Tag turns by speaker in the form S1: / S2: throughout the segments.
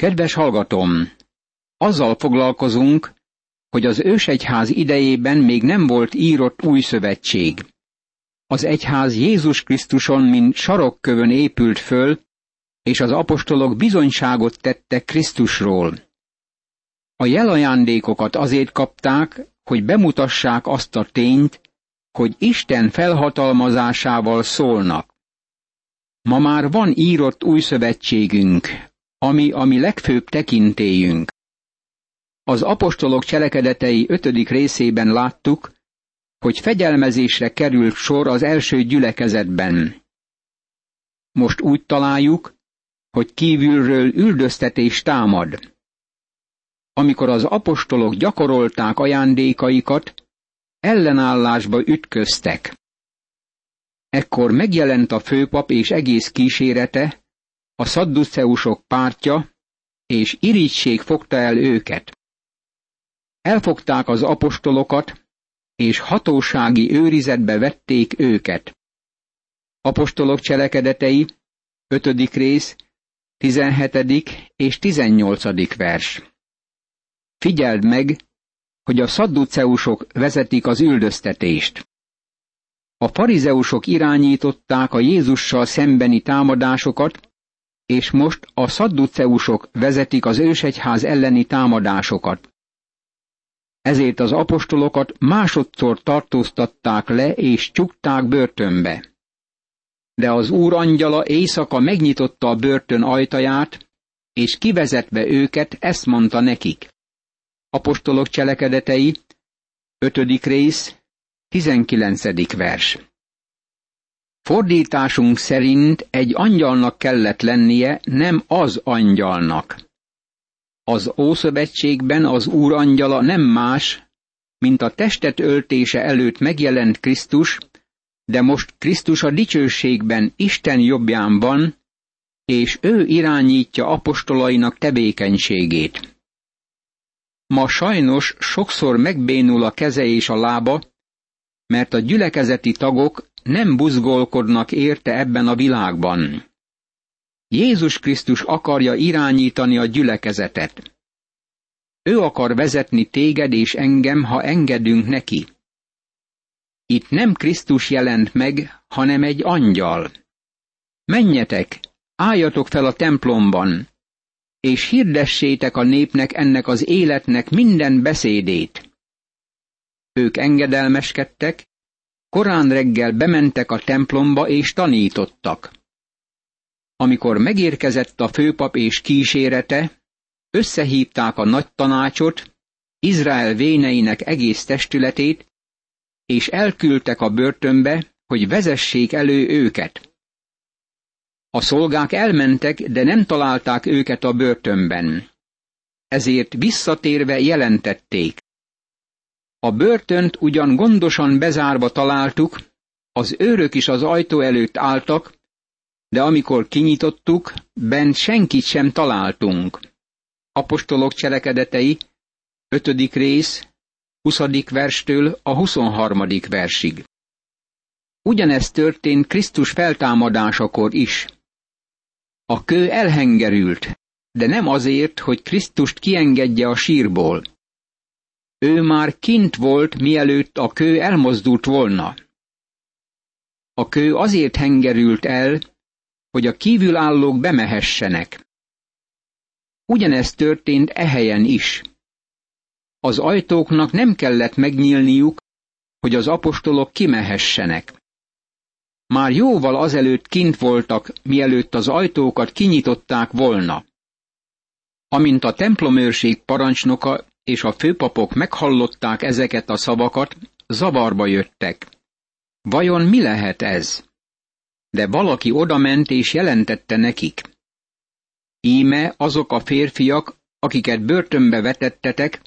S1: Kedves hallgatom, azzal foglalkozunk, hogy az ősegyház idejében még nem volt írott új szövetség. Az egyház Jézus Krisztuson, mint sarokkövön épült föl, és az apostolok bizonyságot tettek Krisztusról. A jelajándékokat azért kapták, hogy bemutassák azt a tényt, hogy Isten felhatalmazásával szólnak. Ma már van írott új szövetségünk, ami a mi legfőbb tekintélyünk. Az apostolok cselekedetei ötödik részében láttuk, hogy fegyelmezésre került sor az első gyülekezetben. Most úgy találjuk, hogy kívülről üldöztetés támad. Amikor az apostolok gyakorolták ajándékaikat, ellenállásba ütköztek. Ekkor megjelent a főpap és egész kísérete, a szadduceusok pártja, és irigység fogta el őket. Elfogták az apostolokat, és hatósági őrizetbe vették őket. Apostolok cselekedetei, 5. rész, 17. és 18. vers. Figyeld meg, hogy a szadduceusok vezetik az üldöztetést. A farizeusok irányították a Jézussal szembeni támadásokat, és most a szadduceusok vezetik az ősegyház elleni támadásokat. Ezért az apostolokat másodszor tartóztatták le és csukták börtönbe. De az úr angyala éjszaka megnyitotta a börtön ajtaját, és kivezetve őket ezt mondta nekik. Apostolok cselekedetei, 5. rész, 19. vers. Fordításunk szerint egy angyalnak kellett lennie, nem az angyalnak. Az Ószövetségben az Úr angyala nem más, mint a testet öltése előtt megjelent Krisztus, de most Krisztus a dicsőségben Isten jobbján van, és ő irányítja apostolainak tevékenységét. Ma sajnos sokszor megbénul a keze és a lába, mert a gyülekezeti tagok nem buzgolkodnak érte ebben a világban. Jézus Krisztus akarja irányítani a gyülekezetet. Ő akar vezetni téged és engem, ha engedünk neki. Itt nem Krisztus jelent meg, hanem egy angyal. Menjetek, álljatok fel a templomban, és hirdessétek a népnek ennek az életnek minden beszédét. Ők engedelmeskedtek, korán reggel bementek a templomba és tanítottak. Amikor megérkezett a főpap és kísérete, összehívták a nagy tanácsot, Izrael véneinek egész testületét, és elküldtek a börtönbe, hogy vezessék elő őket. A szolgák elmentek, de nem találták őket a börtönben. Ezért visszatérve jelentették. A börtönt ugyan gondosan bezárva találtuk, az őrök is az ajtó előtt álltak, de amikor kinyitottuk, bent senkit sem találtunk. Apostolok cselekedetei, 5. rész, 20. verstől a 23. versig. Ugyanezt történt Krisztus feltámadásakor is. A kő elhengerült, de nem azért, hogy Krisztust kiengedje a sírból. Ő már kint volt, mielőtt a kő elmozdult volna. A kő azért hengerült el, hogy a kívülállók bemehessenek. Ugyanezt történt ehelyen is. Az ajtóknak nem kellett megnyílniuk, hogy az apostolok kimehessenek. Már jóval azelőtt kint voltak, mielőtt az ajtókat kinyitották volna. Amint a templomőrség parancsnoka és a főpapok meghallották ezeket a szavakat, zavarba jöttek. Vajon mi lehet ez? De valaki odament és jelentette nekik. Íme azok a férfiak, akiket börtönbe vetettetek,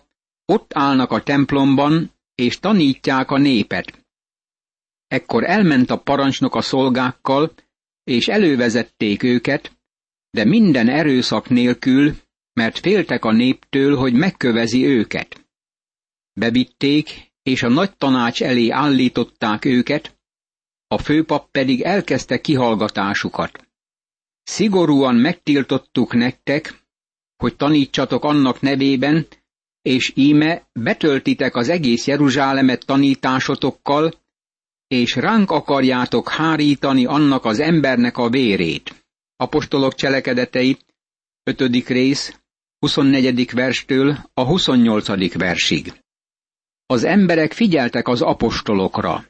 S1: ott állnak a templomban, és tanítják a népet. Ekkor elment a parancsnok a szolgákkal, és elővezették őket, de minden erőszak nélkül, mert féltek a néptől, hogy megkövezi őket. Bevitték, és a nagy tanács elé állították őket, a főpap pedig elkezdte kihallgatásukat. Szigorúan megtiltottuk nektek, hogy tanítsatok annak nevében, és íme betöltitek az egész Jeruzsálemet tanításotokkal, és ránk akarjátok hárítani annak az embernek a vérét. Apostolok cselekedetei, 5. rész, 24. verstől a 28. versig. Az emberek figyeltek az apostolokra.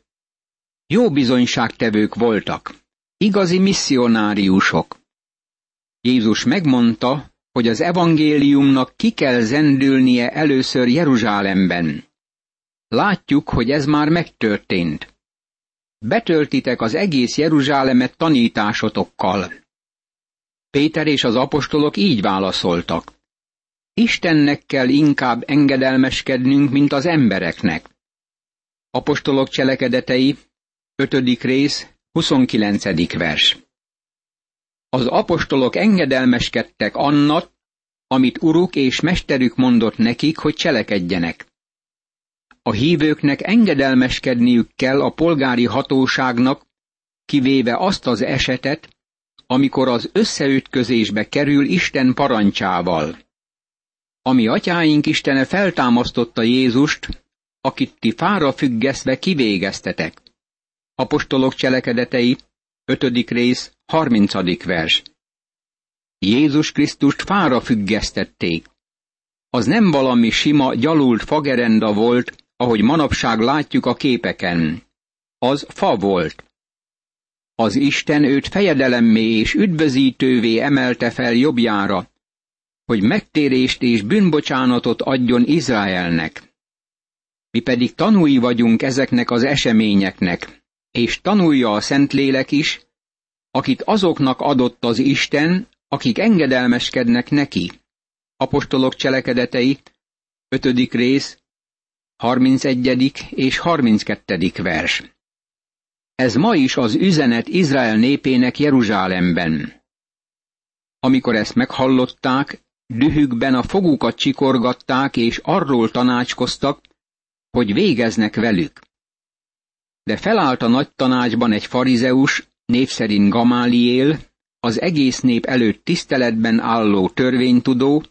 S1: Jó bizonyságtevők voltak, igazi misszionáriusok. Jézus megmondta, hogy az evangéliumnak ki kell zendülnie először Jeruzsálemben. Látjuk, hogy ez már megtörtént. Betöltitek az egész Jeruzsálemet tanításotokkal. Péter és az apostolok így válaszoltak. Istennek kell inkább engedelmeskednünk, mint az embereknek. Apostolok cselekedetei, 5. rész, 29. vers. Az apostolok engedelmeskedtek annak, amit uruk és mesterük mondott nekik, hogy cselekedjenek. A hívőknek engedelmeskedniük kell a polgári hatóságnak, kivéve azt az esetet, amikor az összeütközésbe kerül Isten parancsával. Ami atyáink Istene feltámasztotta Jézust, akit ti fára függeszve kivégeztetek. Apostolok cselekedetei, 5. rész, 30. vers. Jézus Krisztust fára függesztették. Az nem valami sima, gyalult fagerenda volt, ahogy manapság látjuk a képeken. Az fa volt. Az Isten őt fejedelemmé és üdvözítővé emelte fel jobbjára, hogy megtérést és bűnbocsánatot adjon Izraelnek. Mi pedig tanúi vagyunk ezeknek az eseményeknek, és tanulja a Szentlélek is, akit azoknak adott az Isten, akik engedelmeskednek neki. Apostolok cselekedetei, 5. rész, 31. és 32. vers. Ez ma is az üzenet Izrael népének Jeruzsálemben. Amikor ezt meghallották, dühükben a fogukat csikorgatták, és arról tanácskoztak, hogy végeznek velük. De felállt a nagy tanácsban egy farizeus, név szerint Gamáliél, az egész nép előtt tiszteletben álló törvénytudó,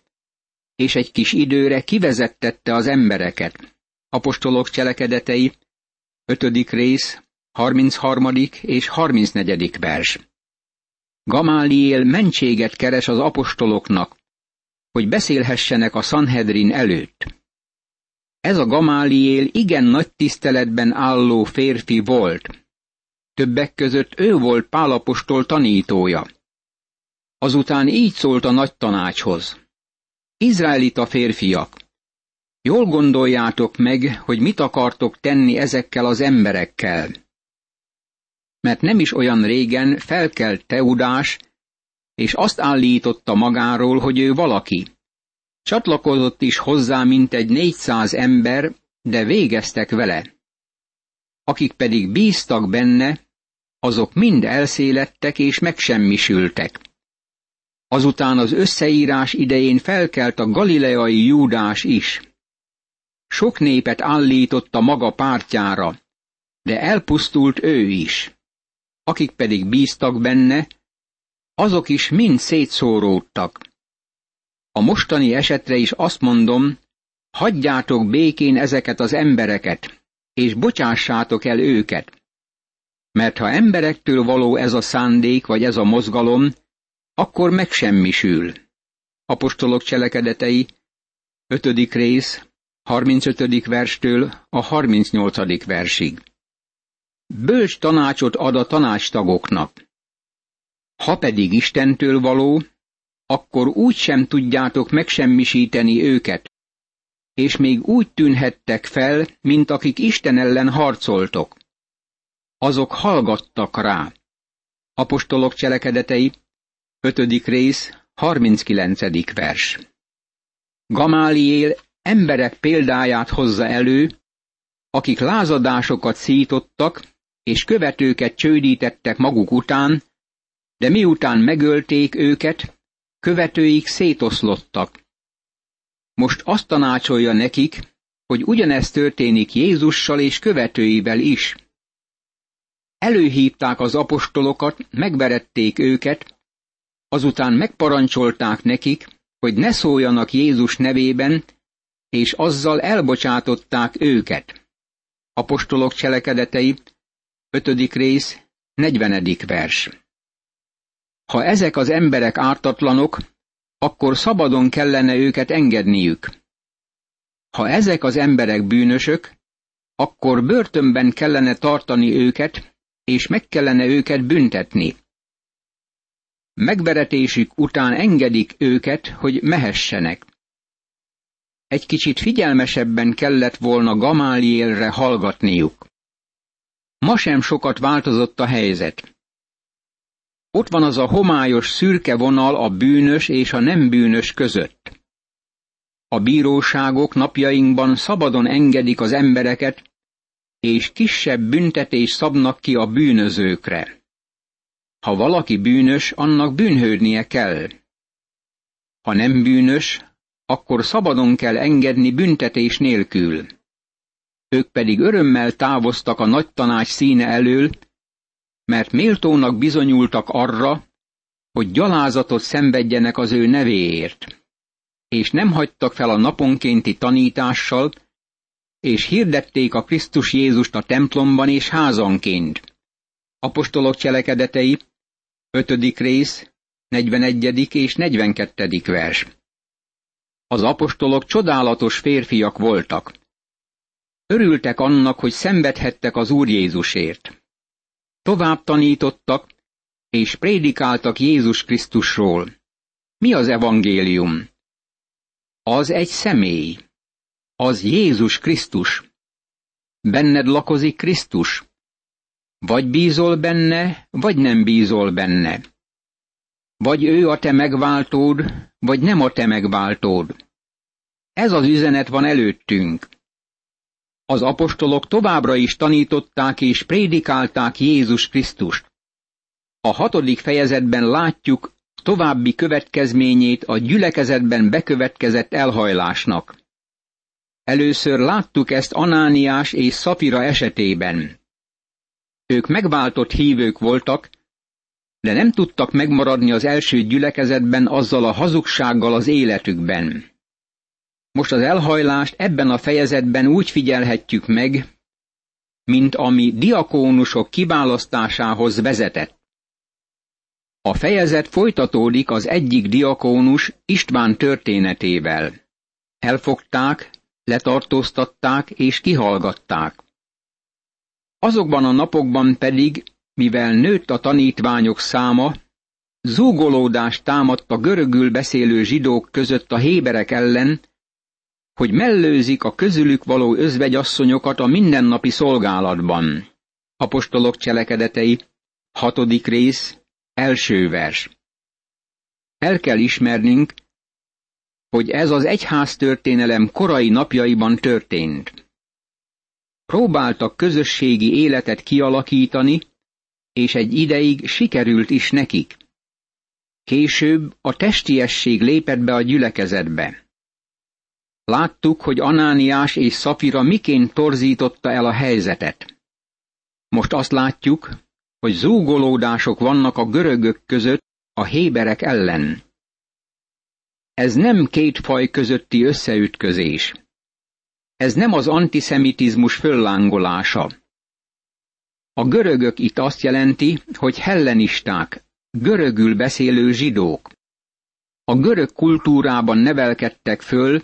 S1: és egy kis időre kivezettette az embereket. Apostolok cselekedetei, 5. rész, 33. és 34. vers. Gamáliél mentséget keres az apostoloknak, hogy beszélhessenek a Sanhedrin előtt. Ez a Gamáliél igen nagy tiszteletben álló férfi volt. Többek között ő volt Pálapostól tanítója. Azután így szólt a nagy tanácshoz. Izraelita férfiak, jól gondoljátok meg, hogy mit akartok tenni ezekkel az emberekkel. Mert nem is olyan régen felkelt Teudás, és azt állította magáról, hogy ő valaki. Csatlakozott is hozzá mintegy négyszáz ember, de végeztek vele. Akik pedig bíztak benne, azok mind elszélettek és megsemmisültek. Azután az összeírás idején felkelt a galileai Júdás is. Sok népet állította maga pártjára, de elpusztult ő is. Akik pedig bíztak benne, azok is mind szétszóródtak. A mostani esetre is azt mondom, hagyjátok békén ezeket az embereket, és bocsássátok el őket. Mert ha emberektől való ez a szándék, vagy ez a mozgalom, akkor megsemmisül. Apostolok cselekedetei, 5. rész, 35. verstől a 38. versig. Bölcs tanácsot ad a tanácstagoknak. Ha pedig Istentől való, akkor úgy sem tudjátok megsemmisíteni őket, és még úgy tűnhettek fel, mint akik Isten ellen harcoltok. Azok hallgattak rá. Apostolok cselekedetei, 5. rész, 39. vers. Gamáliél emberek példáját hozza elő, akik lázadásokat szítottak, és követőket csődítettek maguk után, de miután megölték őket, követőik szétoszlottak. Most azt tanácsolja nekik, hogy ugyanezt történik Jézussal és követőivel is. Előhívták az apostolokat, megverették őket, azután megparancsolták nekik, hogy ne szóljanak Jézus nevében, és azzal elbocsátották őket. Apostolok cselekedetei, 5. rész, 40. vers. Ha ezek az emberek ártatlanok, akkor szabadon kellene őket engedniük. Ha ezek az emberek bűnösök, akkor börtönben kellene tartani őket, és meg kellene őket büntetni. Megveretésük után engedik őket, hogy mehessenek. Egy kicsit figyelmesebben kellett volna Gamáliélre hallgatniuk. Ma sem sokat változott a helyzet. Ott van az a homályos szürke vonal a bűnös és a nem bűnös között. A bíróságok napjainkban szabadon engedik az embereket, és kisebb büntetés szabnak ki a bűnözőkre. Ha valaki bűnös, annak bűnhődnie kell. Ha nem bűnös, akkor szabadon kell engedni büntetés nélkül. Ők pedig örömmel távoztak a nagy tanács színe elől, mert méltónak bizonyultak arra, hogy gyalázatot szenvedjenek az ő nevéért, és nem hagytak fel a naponkénti tanítással, és hirdették a Krisztus Jézust a templomban és házanként. Apostolok cselekedetei, 5. rész, 41. és 42. vers. Az apostolok csodálatos férfiak voltak. Örültek annak, hogy szenvedhettek az Úr Jézusért. Tovább tanítottak, és prédikáltak Jézus Krisztusról. Mi az evangélium? Az egy személy. Az Jézus Krisztus. Benned lakozik Krisztus. Vagy bízol benne, vagy nem bízol benne. Vagy ő a te megváltód, vagy nem a te megváltód. Ez az üzenet van előttünk. Az apostolok továbbra is tanították és prédikálták Jézus Krisztust. A hatodik fejezetben látjuk további következményét a gyülekezetben bekövetkezett elhajlásnak. Először láttuk ezt Anániás és Szafira esetében. Ők megváltott hívők voltak, de nem tudtak megmaradni az első gyülekezetben azzal a hazugsággal az életükben. Most az elhajlást ebben a fejezetben úgy figyelhetjük meg, mint ami diakónusok kiválasztásához vezetett. A fejezet folytatódik az egyik diakónus István történetével. Elfogták, letartóztatták és kihallgatták. Azokban a napokban pedig, mivel nőtt a tanítványok száma, zúgolódást támadt a görögül beszélő zsidók között a héberek ellen, hogy mellőzik a közülük való özvegyasszonyokat a mindennapi szolgálatban. Apostolok cselekedetei, hatodik rész, első vers. El kell ismernünk, hogy ez az egyház történelem korai napjaiban történt. Próbáltak közösségi életet kialakítani, és egy ideig sikerült is nekik. Később a testiesség lépett be a gyülekezetbe. Láttuk, hogy Anániás és Szafira miként torzította el a helyzetet. Most azt látjuk, hogy zúgolódások vannak a görögök között a héberek ellen. Ez nem két faj közötti összeütközés. Ez nem az antiszemitizmus föllángolása. A görögök itt azt jelenti, hogy hellenisták, görögül beszélő zsidók. A görög kultúrában nevelkedtek föl,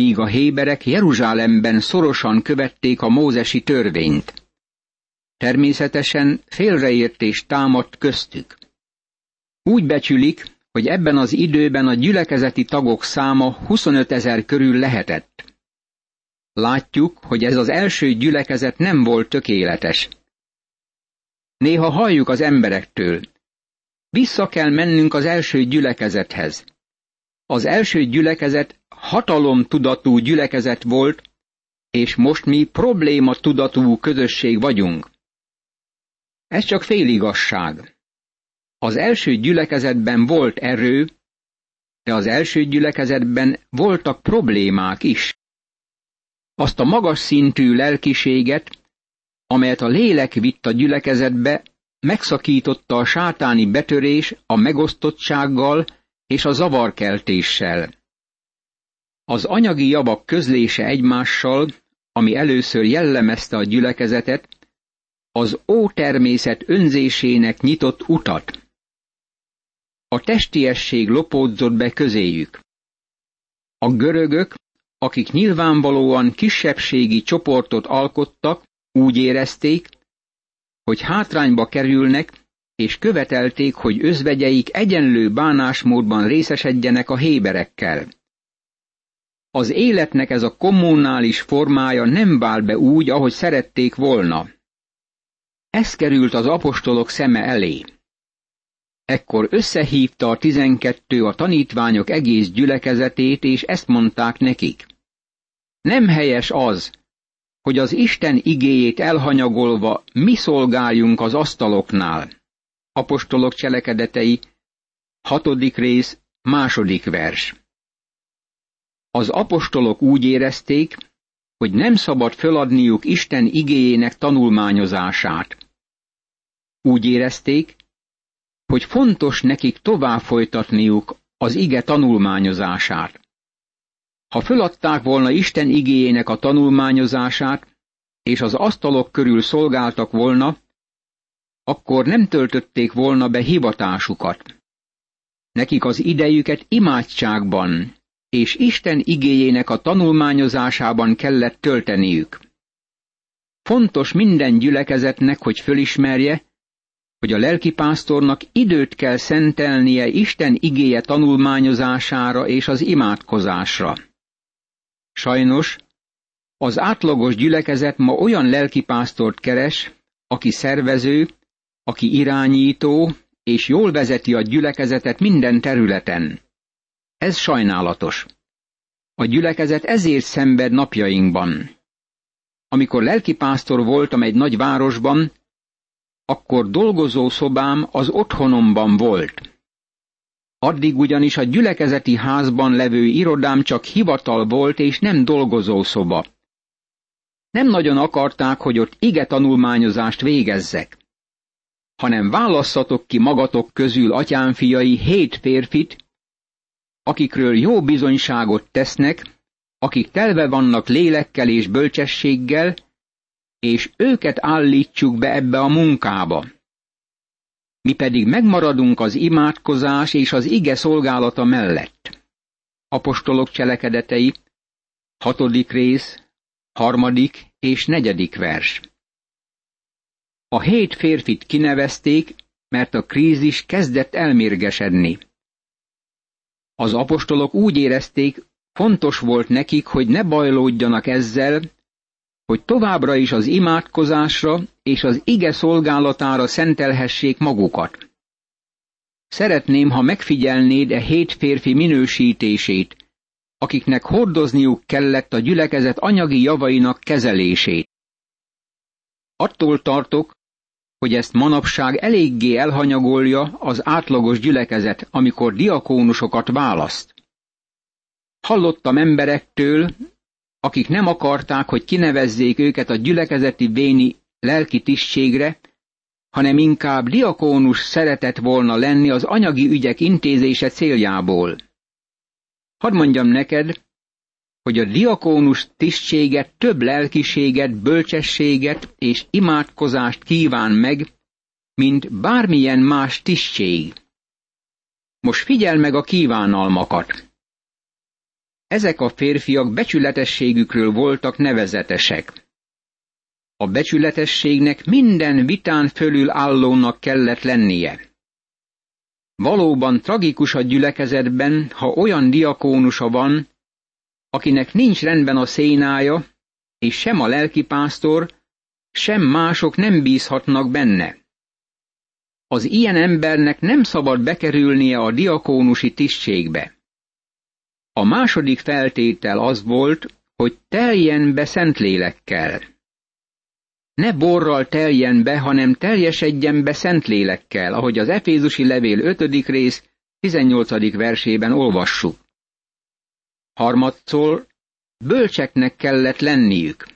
S1: míg a héberek Jeruzsálemben szorosan követték a mózesi törvényt. Természetesen félreértés támadt köztük. Úgy becsülik, hogy ebben az időben a gyülekezeti tagok száma 25 ezer körül lehetett. Látjuk, hogy ez az első gyülekezet nem volt tökéletes. Néha halljuk az emberektől. Vissza kell mennünk az első gyülekezethez. Az első gyülekezet hatalomtudatú gyülekezet volt, és most mi probléma tudatú közösség vagyunk. Ez csak féligasság. Az első gyülekezetben volt erő, de az első gyülekezetben voltak problémák is. Azt a magas szintű lelkiséget, amelyet a lélek vitt a gyülekezetbe, megszakította a sátáni betörés a megosztottsággal és a zavarkeltéssel. Az anyagi javak közlése egymással, ami először jellemezte a gyülekezetet, az ótermészet önzésének nyitott utat. A testiesség lopódzott be közéjük. A görögök, akik nyilvánvalóan kisebbségi csoportot alkottak, úgy érezték, hogy hátrányba kerülnek, és követelték, hogy özvegyeik egyenlő bánásmódban részesedjenek a héberekkel. Az életnek ez a kommunális formája nem vált be úgy, ahogy szerették volna. Ez került az apostolok szeme elé. Ekkor összehívta a tizenkettő a tanítványok egész gyülekezetét, és ezt mondták nekik. Nem helyes az, hogy az Isten igéjét elhanyagolva mi szolgáljunk az asztaloknál. Apostolok cselekedetei, hatodik rész, második vers. Az apostolok úgy érezték, hogy nem szabad föladniuk Isten igéjének tanulmányozását. Úgy érezték, hogy fontos nekik tovább folytatniuk az ige tanulmányozását. Ha föladták volna Isten igéjének a tanulmányozását, és az asztalok körül szolgáltak volna, akkor nem töltötték volna be hivatásukat. Nekik az idejüket imádságban és Isten igéjének a tanulmányozásában kellett tölteniük. Fontos minden gyülekezetnek, hogy fölismerje, hogy a lelkipásztornak időt kell szentelnie Isten igéje tanulmányozására és az imádkozásra. Sajnos az átlagos gyülekezet ma olyan lelkipásztort keres, aki szervező, aki irányító, és jól vezeti a gyülekezetet minden területen. Ez sajnálatos. A gyülekezet ezért szenved napjainkban. Amikor lelkipásztor voltam egy nagy városban, akkor dolgozó szobám az otthonomban volt. Addig ugyanis a gyülekezeti házban levő irodám csak hivatal volt és nem dolgozó szoba. Nem nagyon akarták, hogy ott ige tanulmányozást végezzek, hanem válasszatok ki magatok közül atyánfiai hét férfit, akikről jó bizonyságot tesznek, akik telve vannak lélekkel és bölcsességgel, és őket állítsuk be ebbe a munkába. Mi pedig megmaradunk az imádkozás és az ige szolgálata mellett. Apostolok cselekedetei, hatodik rész, harmadik és negyedik vers. A hét férfit kinevezték, mert a krízis kezdett elmérgesedni. Az apostolok úgy érezték, fontos volt nekik, hogy ne bajlódjanak ezzel, hogy továbbra is az imádkozásra és az ige szolgálatára szentelhessék magukat. Szeretném, ha megfigyelnéd e hét férfi minősítését, akiknek hordozniuk kellett a gyülekezet anyagi javainak kezelését. Attól tartok, hogy ezt manapság eléggé elhanyagolja az átlagos gyülekezet, amikor diakónusokat választ. Hallottam emberektől, akik nem akarták, hogy kinevezzék őket a gyülekezeti véni lelki tisztségre, hanem inkább diakónus szeretett volna lenni az anyagi ügyek intézése céljából. Hadd mondjam neked, hogy a diakónus tisztséget több lelkiséget, bölcsességet és imádkozást kíván meg, mint bármilyen más tisztség. Most figyel meg a kívánalmakat. Ezek a férfiak becsületességükről voltak nevezetesek. A becsületességnek minden vitán fölül állónak kellett lennie. Valóban tragikus a gyülekezetben, ha olyan diakónusa van, akinek nincs rendben a szénája, és sem a lelkipásztor, sem mások nem bízhatnak benne. Az ilyen embernek nem szabad bekerülnie a diakónusi tisztségbe. A második feltétel az volt, hogy teljen be Szentlélekkel. Ne borral teljen be, hanem teljesedjen be Szentlélekkel, ahogy az Efézusi levél 5. rész 18. versében olvassuk. Harmadszor bölcseknek kellett lenniük.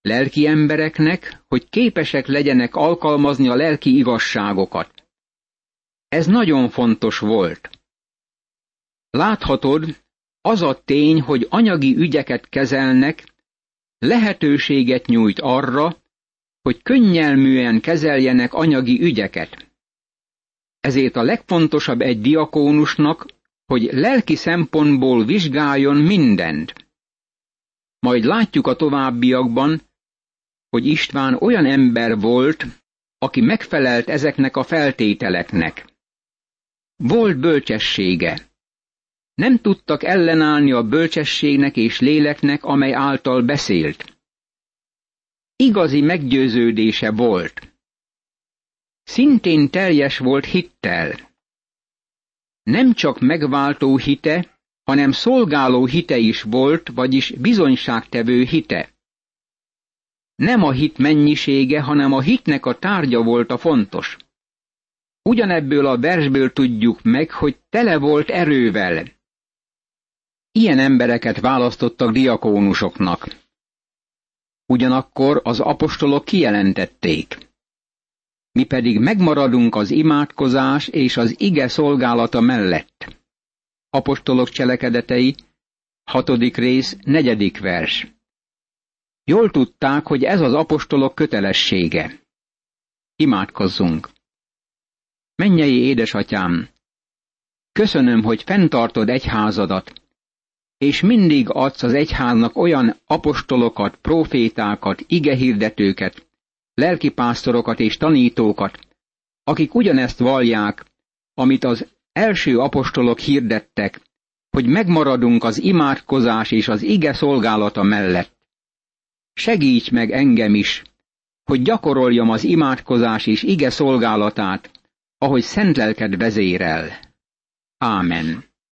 S1: Lelki embereknek, hogy képesek legyenek alkalmazni a lelki igazságokat. Ez nagyon fontos volt. Láthatod, az a tény, hogy anyagi ügyeket kezelnek, lehetőséget nyújt arra, hogy könnyelműen kezeljenek anyagi ügyeket. Ezért a legfontosabb egy diakónusnak, hogy lelki szempontból vizsgáljon mindent. Majd látjuk a továbbiakban, hogy István olyan ember volt, aki megfelelt ezeknek a feltételeknek. Volt bölcsessége. Nem tudtak ellenállni a bölcsességnek és léleknek, amely által beszélt. Igazi meggyőződése volt. Szintén teljes volt hittel. Nem csak megváltó hite, hanem szolgáló hite is volt, vagyis bizonyságtevő hite. Nem a hit mennyisége, hanem a hitnek a tárgya volt a fontos. Ugyanebből a versből tudjuk meg, hogy tele volt erővel. Ilyen embereket választottak diakónusoknak. Ugyanakkor az apostolok kijelentették. Mi pedig megmaradunk az imádkozás és az ige szolgálata mellett. Apostolok cselekedetei, hatodik rész, negyedik vers. Jól tudták, hogy ez az apostolok kötelessége. Imádkozzunk! Mennyei édesatyám! Köszönöm, hogy fenntartod egyházadat, és mindig adsz az egyháznak olyan apostolokat, profétákat, igehirdetőket, lelkipásztorokat és tanítókat, akik ugyanezt vallják, amit az első apostolok hirdettek, hogy megmaradunk az imádkozás és az ige szolgálata mellett. Segíts meg engem is, hogy gyakoroljam az imádkozás és ige szolgálatát, ahogy szent lelked vezérel. Ámen.